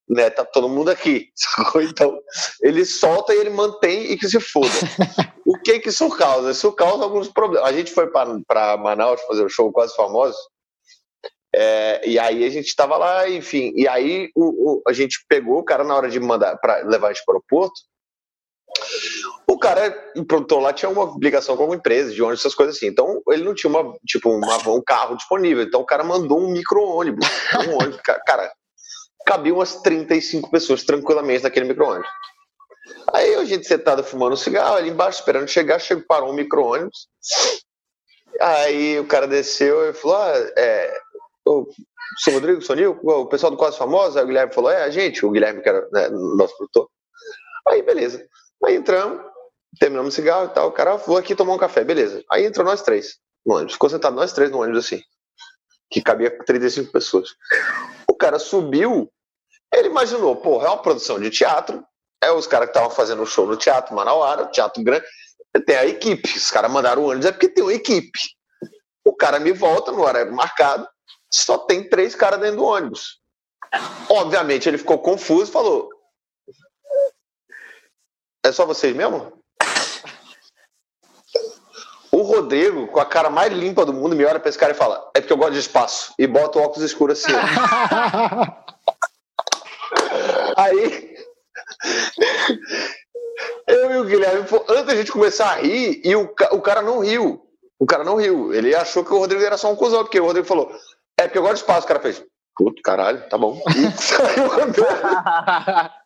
né? Tá todo mundo aqui. [LAUGHS] Então, ele solta e ele mantém e que se foda. [LAUGHS] o que que isso causa? Isso causa alguns problemas. A gente foi para Manaus fazer o um show quase famoso. É, e aí a gente estava lá, enfim. E aí o, o, a gente pegou o cara na hora de mandar para levar a gente para o aeroporto. O cara, o produtor lá tinha uma ligação com uma empresa de ônibus, essas coisas assim. Então ele não tinha uma, tipo, uma, um carro disponível. Então o cara mandou um micro-ônibus. Um ônibus, cara, cabiam umas 35 pessoas tranquilamente naquele micro-ônibus. Aí a gente sentado fumando um cigarro ali embaixo, esperando chegar, chegou, parou um micro-ônibus. Aí o cara desceu e falou: ah, é, o seu Rodrigo, Sonil, o pessoal do Quase Famosa, o Guilherme falou: é, a gente, o Guilherme, que era né, nosso produtor. Aí, beleza. Aí entramos, terminamos o cigarro e tal. O cara falou aqui tomar um café, beleza. Aí entrou nós três no ônibus. Ficou sentado nós três no ônibus assim, que cabia 35 pessoas. O cara subiu, ele imaginou, porra, é uma produção de teatro, é os caras que estavam fazendo o show no Teatro Manauara, teatro grande, tem a equipe. Os caras mandaram o ônibus, é porque tem uma equipe. O cara me volta no horário marcado, só tem três caras dentro do ônibus. Obviamente ele ficou confuso e falou: É só vocês mesmo? O Rodrigo, com a cara mais limpa do mundo, me olha pra esse cara e fala: É porque eu gosto de espaço. E bota o óculos escuro assim. [LAUGHS] Aí. Eu e o Guilherme, antes da gente começar a rir, e o, o cara não riu. O cara não riu. Ele achou que o Rodrigo era só um cuzão, porque o Rodrigo falou: É porque eu gosto de espaço. O cara fez: Puto, caralho, tá bom. E [LAUGHS] saiu andando. [LAUGHS]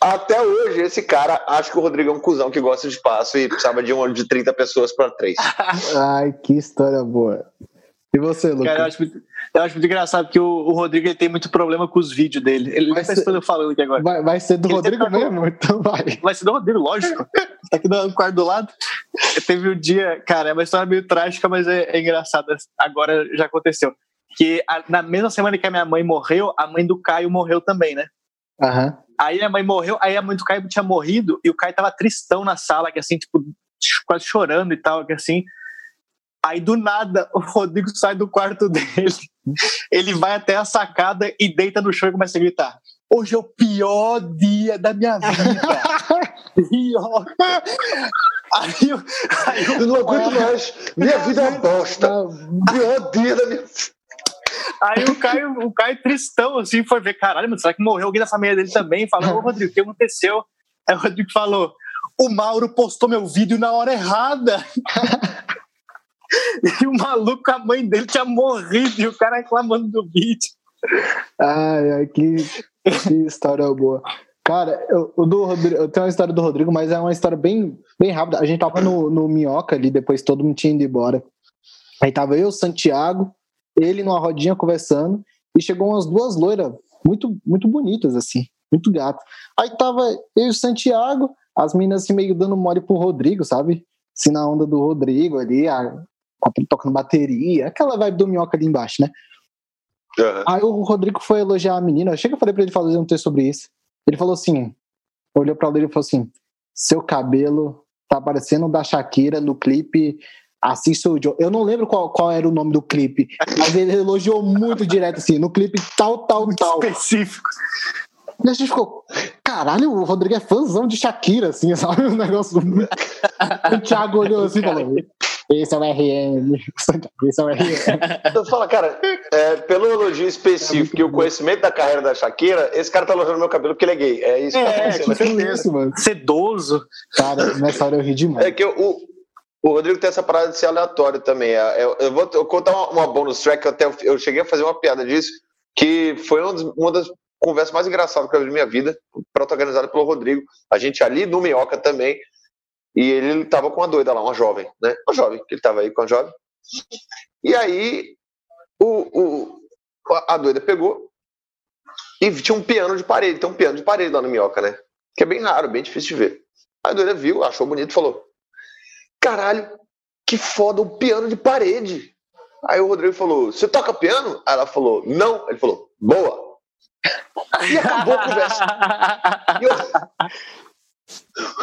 Até hoje, esse cara acha que o Rodrigo é um cuzão que gosta de espaço e precisava de um ônibus de 30 pessoas para três. [LAUGHS] Ai, que história boa. E você, Lucas? Cara, eu acho muito, eu acho muito engraçado porque o, o, Rodrigo ele tem muito problema com os vídeos dele. Ele vai ser, eu falando aqui agora. Vai, vai ser do ele Rodrigo mesmo? [LAUGHS] Então vai. Vai ser do Rodrigo, lógico. tá aqui no quarto do lado. Teve um dia, cara, é uma história meio trágica, mas é, é engraçada. Agora já aconteceu. Que a, na mesma semana que a minha mãe morreu, a mãe do Caio morreu também, né? Aham. Uhum. Aí a mãe morreu, aí a mãe do Caio tinha morrido e o Caio tava tristão na sala, que assim, tipo, quase chorando e tal, que assim. Aí do nada o Rodrigo sai do quarto [LAUGHS] dele, ele vai até a sacada e deita no chão e começa a gritar: Hoje é o pior dia da minha vida. [LAUGHS] pior. Aí, aí eu não aguento mais. Minha [LAUGHS] vida é bosta. Pior dia da minha vida. Aí o Caio, o Caio tristão, assim, foi ver, caralho, mas será que morreu alguém da família dele também? Falou, ô Rodrigo, o que aconteceu? Aí o Rodrigo falou, o Mauro postou meu vídeo na hora errada. [LAUGHS] e o maluco, a mãe dele tinha morrido e o cara reclamando do vídeo. Ai, ai, que, que história boa. Cara, eu, do Rodrigo, eu tenho uma história do Rodrigo, mas é uma história bem, bem rápida. A gente tava no, no Minhoca ali, depois todo mundo tinha ido embora. Aí tava eu, Santiago, ele numa rodinha conversando, e chegou umas duas loiras muito, muito bonitas, assim, muito gato. Aí tava eu e o Santiago, as meninas assim meio dando mole pro Rodrigo, sabe? Assim, na onda do Rodrigo ali, a, tocando bateria, aquela vibe do minhoca ali embaixo, né? Uhum. Aí o Rodrigo foi elogiar a menina. Chega, eu falei pra ele fazer um texto sobre isso. Ele falou assim: olhou pra ele e falou assim: seu cabelo tá parecendo o da Shakira no clipe Assista o Joe. Eu não lembro qual, qual era o nome do clipe, mas ele elogiou muito direto assim, no clipe tal, tal, muito tal. Específico. E a gente ficou, caralho, o Rodrigo é fãzão de Shakira, assim, [LAUGHS] sabe? Um negócio. o Thiago olhou assim e falou: esse é o RM. Esse é o RM. Então, [LAUGHS] fala, cara, é, pelo elogio específico e o conhecimento da carreira da Shakira, esse cara tá elogiando meu cabelo porque ele é gay. É isso que tá é, acontecendo. É, isso, mano. Sedoso. Cara, nessa hora eu ri demais. É que o, o Rodrigo tem essa parada de ser aleatório também. É, eu, eu vou eu contar uma, uma bonus track, eu, até, eu cheguei a fazer uma piada disso, que foi uma das conversas mais engraçadas que eu vi na minha vida, protagonizada pelo Rodrigo. A gente ali no Minhoca também, e ele estava com uma doida lá, uma jovem, né? Uma jovem, que ele estava aí com a jovem. E aí o, o, a doida pegou e tinha um piano de parede, tem um piano de parede lá no Minhoca, né? Que é bem raro, bem difícil de ver. A doida viu, achou bonito e falou: Caralho, que foda, um piano de parede. Aí o Rodrigo falou: Você toca piano? Aí ela falou: Não. Ele falou: Boa. E acabou a conversa. [LAUGHS] E eu,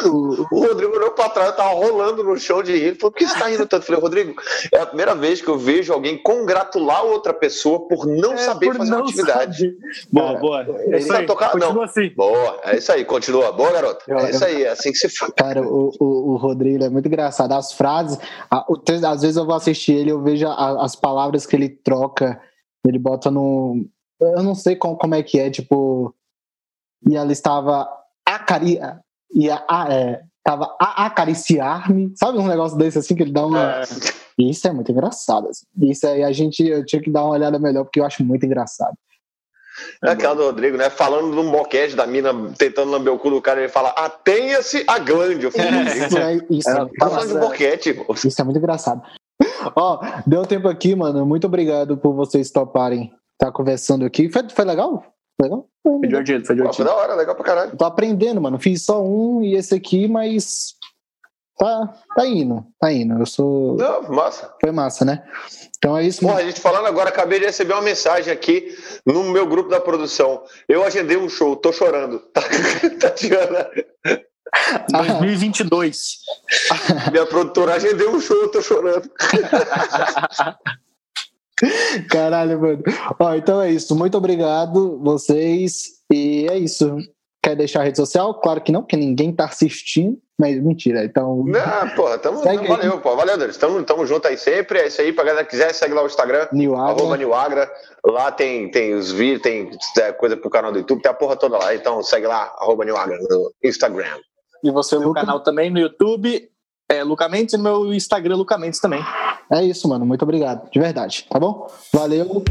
o, Rodrigo olhou pra trás, tava rolando no chão de rir. Ele falou: Por que você tá rindo tanto? Eu falei: Rodrigo, é a primeira vez que eu vejo alguém congratular outra pessoa por não é, saber por fazer não uma atividade. Sabe. Boa, boa. É isso aí. Tocar? Continua não. assim. Boa, é isso aí, continua. Boa, garota. É isso aí, é assim que se faz. Cara, o, o, o Rodrigo é muito engraçado. As frases, a, o, às vezes eu vou assistir ele, eu vejo a, as palavras que ele troca, ele bota no. Eu não sei como, como é que é, tipo. E ela estava acaria ia é, tava a acariciar-me, sabe um negócio desse assim que ele dá uma. É. Isso é muito engraçado. Assim. Isso aí a gente eu tinha que dar uma olhada melhor porque eu acho muito engraçado. É aquela do Rodrigo, né? Falando no moquete da mina tentando lamber o cu do cara, ele fala: atenha-se a glande. Eu falei, isso é, isso é, de moquete. Isso é muito engraçado. Ó, deu tempo aqui, mano. Muito obrigado por vocês toparem estar tá conversando aqui. Foi, foi legal? Legal? Foi divertido, foi divertido. Foi da hora, legal pra caralho. Tô aprendendo, mano. Fiz só um e esse aqui, mas tá, tá indo, tá indo. Eu sou. Não, massa. Foi massa, né? Então é isso. Porra, a gente falando agora, acabei de receber uma mensagem aqui no meu grupo da produção. Eu agendei um show, tô chorando. [LAUGHS] Tatiana. 2022. [LAUGHS] Minha produtora agendei um show, tô chorando. [LAUGHS] Caralho, mano. Ó, então é isso. Muito obrigado, vocês. E é isso. Quer deixar a rede social? Claro que não, porque ninguém tá assistindo. Mas mentira, então. Não, pô, tamo, tamo valeu, pô. Valeu, Deus. Tamo, tamo junto aí sempre. É isso aí. Pra galera que quiser, segue lá o Instagram. Niwagra. Arroba Niwagra. Lá tem, tem os vídeos, tem é, coisa pro canal do YouTube, tem a porra toda lá. Então segue lá, arroba Niwagra no Instagram. E você no canal também no YouTube é, Lucamentes e no meu Instagram, Lucamentes também. É isso, mano. Muito obrigado, de verdade. Tá bom? Valeu.